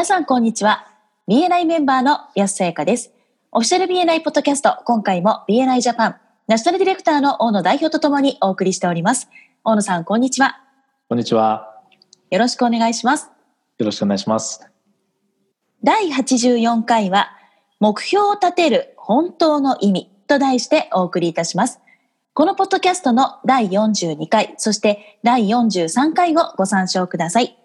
皆さんこんにちは。BNI メンバーの安さやかです。オフィシャル BNI ポッドキャスト、今回も BNI ジャパン、ナショナルディレクターの大野代表とともにお送りしております。大野さん、こんにちは。こんにちは。よろしくお願いします。よろしくお願いします。第84回は、目標を立てる本当の意味と題してお送りいたします。このポッドキャストの第42回、そして第43回をご参照ください。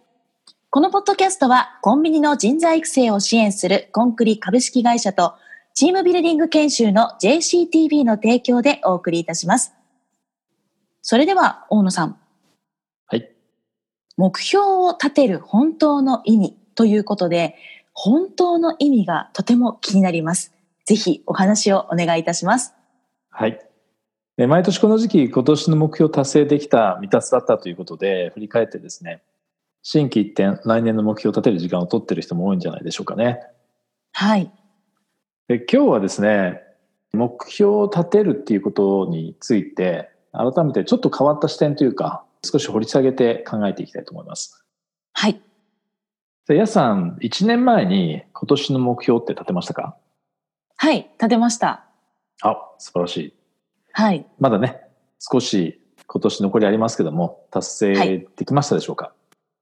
このポッドキャストはコンビニの人材育成を支援するコンクリ株式会社とチームビルディング研修の JCTV の提供でお送りいたします。それでは大野さん。はい。目標を立てる本当の意味ということで、本当の意味がとても気になります。ぜひお話をお願いいたします。はい。毎年この時期、今年の目標達成できた、未達だったということで、振り返ってですね、新規一点、来年の目標を立てる時間を取っている人も多いんじゃないでしょうかね。はい。で今日はですね、目標を立てるっていうことについて、改めてちょっと変わった視点というか、少し掘り下げて考えていきたいと思います。はい。で、やさん、1年前に今年の目標って立てましたか？はい、立てました。あ、素晴らしい。はい。まだね、少し今年残りありますけども、達成できましたでしょうか、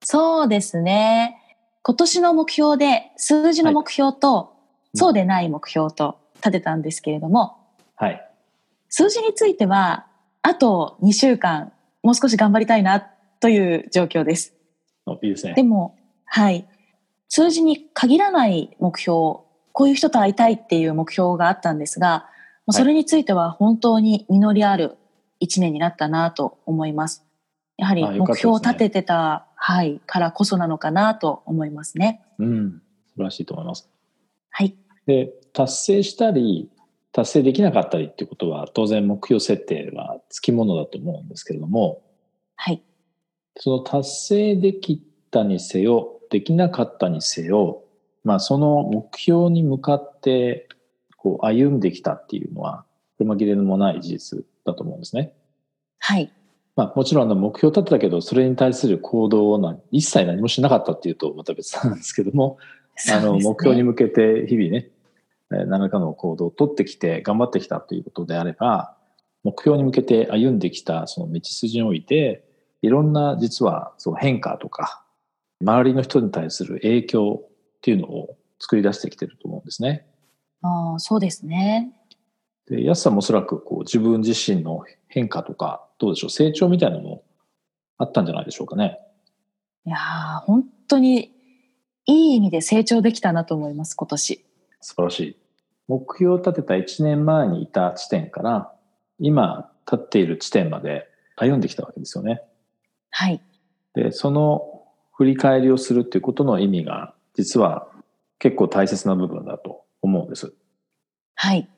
そうですね。今年の目標で数字の目標と、いそうでない目標と立てたんですけれども、はい。数字については、あと2週間、もう少し頑張りたいなという状況です。おいいですねで。も、はい。数字に限らない目標、こういう人と会いたいっていう目標があったんですが、まあそれについては本当に実りある一年になったなと思います。やはり目標を立ててた、はい、からこそなのかなと思いますね。うん。素晴らしいと思います。はい。で、達成したり、達成できなかったりっていうことは、当然目標設定はつきものだと思うんですけれども、はい。その達成できたにせよ、できなかったにせよ、まあその目標に向かってこう歩んできたっていうのは、車切れのもない事実だと思うんですね。はい。まあもちろんあの目標を立てたけど、それに対する行動をな一切何もしなかったっていうとまた別なんですけども、あの、目標に向けて日々ね、えー何らかの行動を取ってきて頑張ってきたということであれば、目標に向けて歩んできたその道筋において、いろんな実はその変化とか、周りの人に対する影響っていうのを作り出してきてると思うんですね。ああ、そうですね。で、安さんもおそらくこう自分自身の変化とか、どうでしょう、成長みたいなのもあったんじゃないでしょうかね。いやー本当にいい意味で成長できたなと思います、今年。素晴らしい。目標を立てた1年前にいた地点から、今立っている地点まで歩んできたわけですよね。はい。で、その振り返りをするっていうことの意味が、実は結構大切な部分だと思うんです。だはい。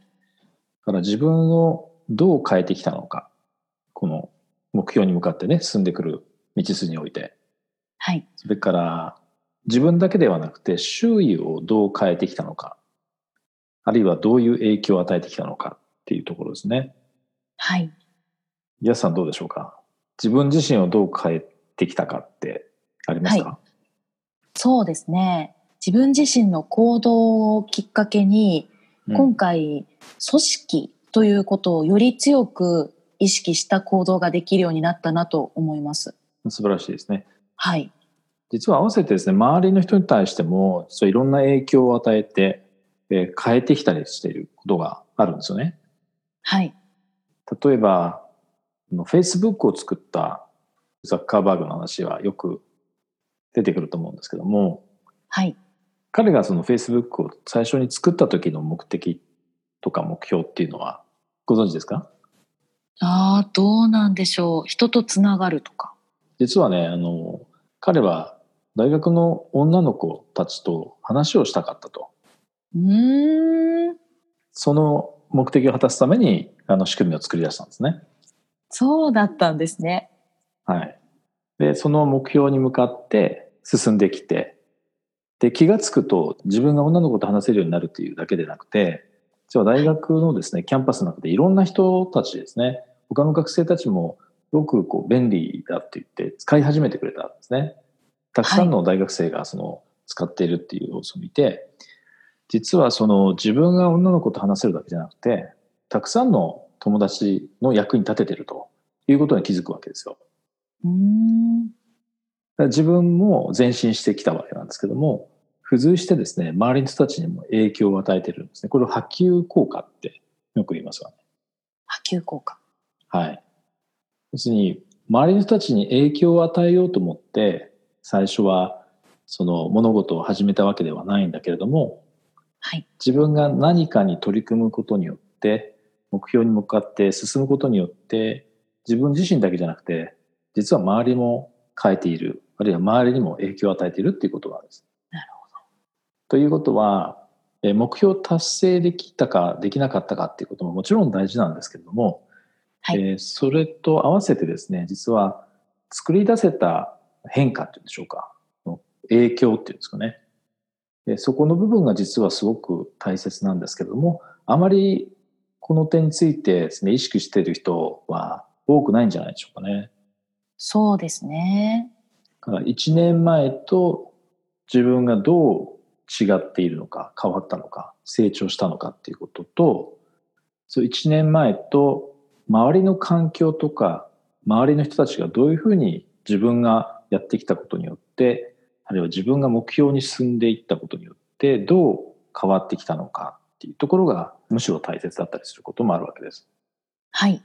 から自分をどう変えてきたのか、この目標に向かってね、進んでくる道筋において、はい。それから自分だけではなくて周囲をどう変えてきたのか、あるいはどういう影響を与えてきたのかっていうところですね。はい。皆さんどうでしょうか？自分自身をどう変えてきたかってありますか、はそうですね。自分自身の行動をきっかけに、うん今回、組織ということをより強く意識した行動ができるようになったなと思います。素晴らしいですね。はい。実は合わせてですね、周りの人に対しても、そういろんな影響を与えて、えー変えてきたりしていることがあるんですよね。はい。例えば、Facebook を作ったザッカーバーグの話はよく出てくると思うんですけども、はい。彼がその Facebook を最初に作った時の目的とか目標っていうのはご存知ですか？ああ、どうなんでしょう。人とつながるとか。実はね、あの、彼は大学の女の子たちと話をしたかったと。うーん。その目的を果たすために、あの仕組みを作り出したんですね。そうだったんですね。はい。で、その目標に向かって進んできて、で、気がつくと自分が女の子と話せるようになるというだけでなくて、実は大学のですね、キャンパスの中でいろんな人たちですね、他の学生たちもすごくこう便利だって言って使い始めてくれたんですね。たくさんの大学生がその使っているっていう要素を見て、実はその自分が女の子と話せるだけじゃなくて、たくさんの友達の役に立ててるということに気づくわけですよ。うん自分も前進してきたわけなんですけども、付随してですね、周りの人たちにも影響を与えてるんですね。これを波及効果ってよく言いますよね。波及効果。はい。要するに、周りの人たちに影響を与えようと思って、最初はその物事を始めたわけではないんだけれども、はい。自分が何かに取り組むことによって、目標に向かって進むことによって、自分自身だけじゃなくて、実は周りも変えている、あるいは周りにも影響を与えているっていうことなんです。ということは、え目標達成できたかできなかったかっていうことももちろん大事なんですけれども、はいえーそれと合わせてですね、実は作り出せた変化っていうんでしょうか、影響っていうんですかね。でそこの部分が実はすごく大切なんですけれども、あまりこの点についてですね、意識している人は多くないんじゃないでしょうかね。そうですね。だから1年前と自分がどう違っているのか、変わったのか、成長したのかっていうことと、そう1年前と周りの環境とか、周りの人たちがどういうふうに自分がやってきたことによって、あるいは自分が目標に進んでいったことによって、どう変わってきたのかっていうところがむしろ大切だったりすることもあるわけです。はい。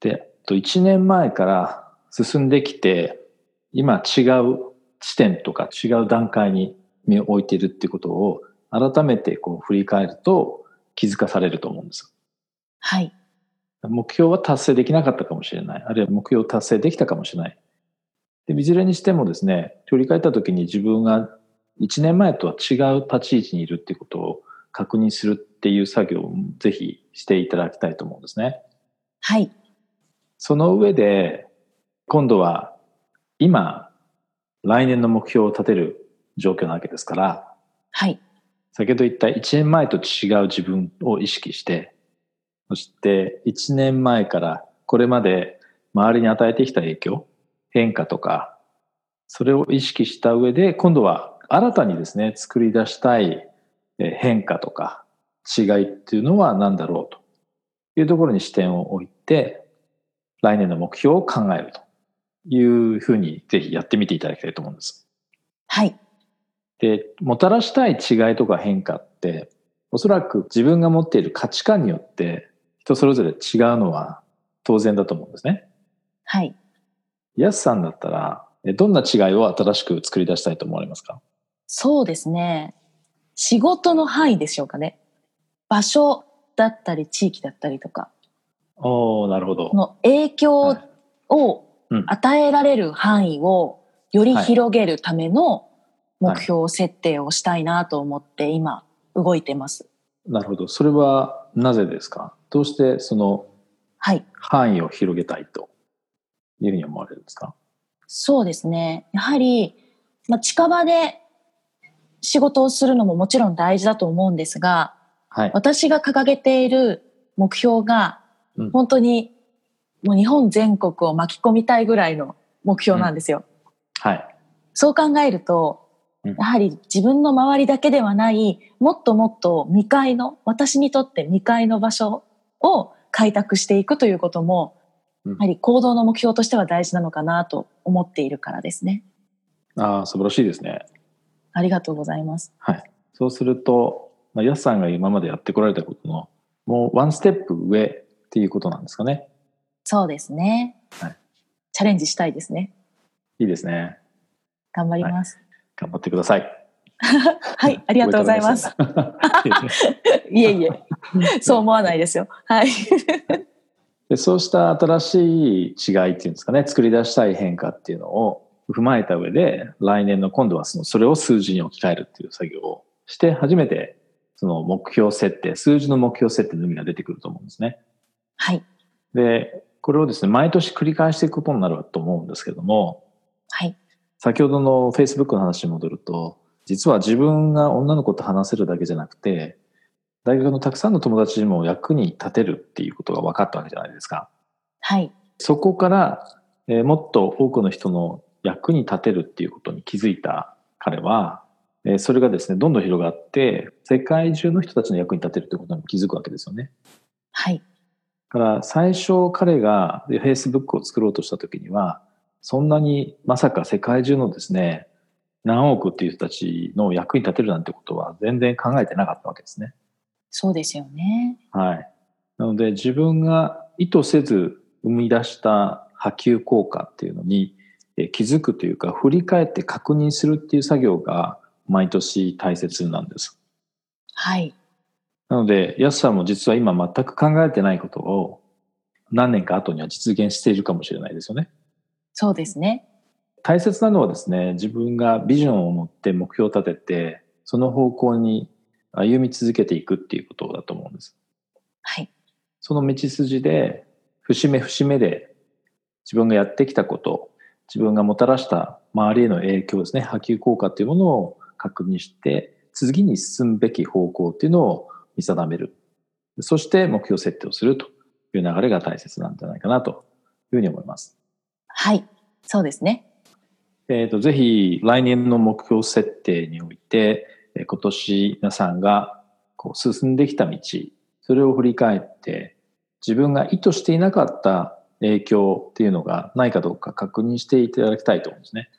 で、と1年前から進んできて、今違う地点とか違う段階に身を置いているってことを改めてこう振り返ると気づかされると思うんです。はい。目標は達成できなかったかもしれない。あるいは目標を達成できたかもしれない。で、いずれにしてもですね、振り返った時に自分が1年前とは違う立ち位置にいるってことを確認するっていう作業をぜひしていただきたいと思うんですね。はい。その上で、今度は今、来年の目標を立てる状況なわけですから、はい。先ほど言った1年前と違う自分を意識して、そして1年前からこれまで周りに与えてきた影響、変化とか、それを意識した上で、今度は新たにですね、作り出したいえ変化とか違いっていうのは何だろうというところに視点を置いて、来年の目標を考えるというふうにぜひやってみていただきたいと思うんです。はい。で、もたらしたい違いとか変化って、おそらく自分が持っている価値観によって人それぞれ違うのは当然だと思うんですね。はい。ヤスさんだったら、えどんな違いを新しく作り出したいと思われますか？そうですね。仕事の範囲でしょうかね。場所だったり地域だったりとかおおなるほど。の影響はいをうん与えられる範囲をより広げるための目標設定をしたいなと思って今動いてます。なるほど。それはなぜですか？どうしてそのはい。範囲を広げたいというふうに思われるんですか？そうですね。やはり、まあ、近場で仕事をするのももちろん大事だと思うんですが、はい。私が掲げている目標がうん本当にもう日本全国を巻き込みたいぐらいの目標なんですよ。はい。そう考えるとうん、やはり自分の周りだけではない、もっともっと未開の、私にとって未開の場所を開拓していくということも、うんやはり行動の目標としては大事なのかなと思っているからですね。ああ、素晴らしいですね。ありがとうございます。はい。そうすると、まあ、ヤスさんが今までやってこられたことの、もうワンステップ上っていうことなんですかね。そうですね。はいチャレンジしたいですね。いいですね。頑張ります。頑張ってください。はい、ありがとうございます。いえいえ、そう思わないですよ。はい。でそうした新しい違いっていうんですかね、作り出したい変化っていうのを踏まえた上で、来年の今度はそのそれを数字に置き換えるっていう作業をして、初めてその目標設定、数字の目標設定の意味が出てくると思うんですね。はい。で、これをですね、毎年繰り返していくことになると思うんですけども、はい。先ほどの Facebook の話に戻ると、実は自分が女の子と話せるだけじゃなくて、大学のたくさんの友達にも役に立てるっていうことが分かったわけじゃないですか。はい。そこから、えーもっと多くの人の役に立てるっていうことに気づいた彼は、えそれがですね、どんどん広がって、世界中の人たちの役に立てるということに気づくわけですよね。はい。だから最初彼が Facebook を作ろうとした時には、そんなにまさか世界中のですね、何億っていう人たちの役に立てるなんてことは全然考えてなかったわけですね。そうですよね。はい。なので自分が意図せず生み出した波及効果っていうのに気づくというか振り返って確認するっていう作業が毎年大切なんです。はい。なので、安さんも実は今全く考えてないことを何年か後には実現しているかもしれないですよね。そうですね。大切なのはですね、自分がビジョンを持って目標を立てて、その方向に歩み続けていくっていうことだと思うんです。はい。その道筋で、節目節目で自分がやってきたこと、自分がもたらした周りへの影響ですね、波及効果っていうものを確認して、次に進むべき方向っていうのを見定める。そして目標設定をするという流れが大切なんじゃないかなというふうに思います。はい、そうですね。えっ、ー、と、ぜひ来年の目標設定において、今年皆さんがこう進んできた道、それを振り返って、自分が意図していなかった影響っていうのがないかどうか確認していただきたいと思うんですね。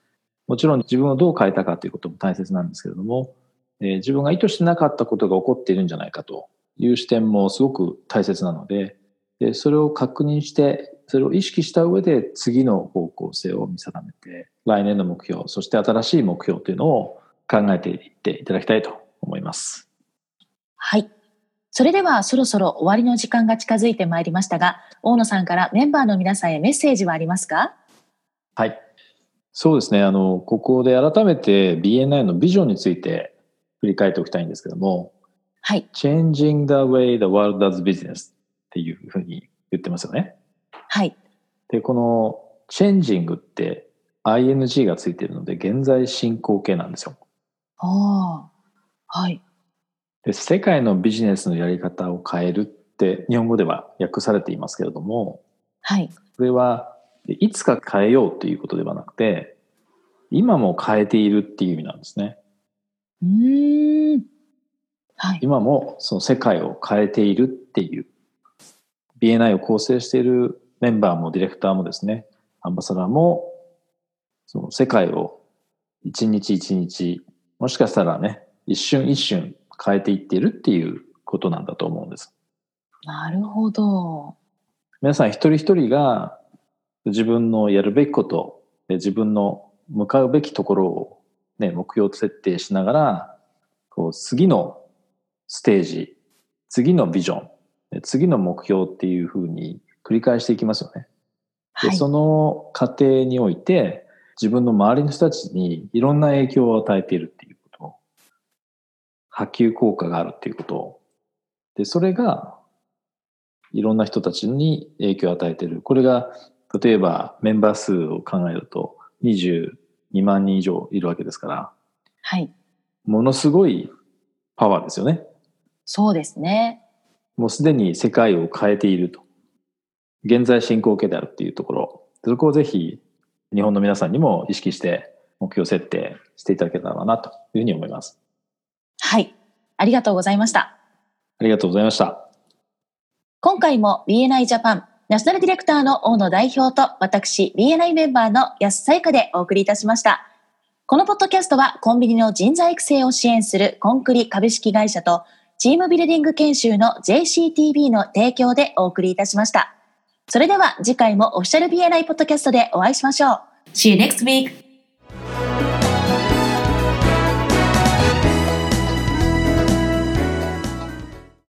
もちろん自分をどう変えたかということも大切なんですけれども、えー、自分が意図してなかったことが起こっているんじゃないかという視点もすごく大切なので、でそれを確認して、それを意識した上で次の方向性を見定めて、来年の目標、そして新しい目標というのを考えていっていただきたいと思います。はい。それではそろそろ終わりの時間が近づいてまいりましたが、大野さんからメンバーの皆さんへメッセージはありますか？はい。そうですね。あの、ここで改めて BNI のビジョンについて振り返っておきたいんですけども、はい。Changing the way the world does business っていうふうに言ってますよね。はい。で、この Changing って ing がついているので、現在進行形なんですよ。ああ。はい。で、世界のビジネスのやり方を変えるって日本語では訳されていますけれども、はい。これはいつか変えようっていうことではなくて、今も変えているっていう意味なんですね。うん。はい。今もその世界を変えているっていう BNI を構成しているメンバーもディレクターもですね、アンバサダーもその世界を一日一日、もしかしたらね、一瞬一瞬変えていっているっていうことなんだと思うんです。なるほど。皆さん一人一人が自分のやるべきこと、自分の向かうべきところを、ね、目標設定しながら、こう次のステージ、次のビジョン、次の目標っていうふうに繰り返していきますよね。で、はい、その過程において、自分の周りの人たちにいろんな影響を与えているっていうこと、波及効果があるっていうこと、で、それがいろんな人たちに影響を与えている。これが例えばメンバー数を考えると22万人以上いるわけですから、はい。ものすごいパワーですよね。そうですね。もうすでに世界を変えていると。現在進行形であるっていうところ。そこをぜひ日本の皆さんにも意識して目標設定していただけたらなというふうに思います。はい。ありがとうございました。ありがとうございました。今回も BNI ジャパンナショナルディレクターの大野代表と私 BNI メンバーの安さゆかでお送りいたしました。このポッドキャストはコンビニの人材育成を支援するコンクリ株式会社とチームビルディング研修の JCTB の提供でお送りいたしました。それでは次回もオフィシャル BNI ポッドキャストでお会いしましょう。See you next week!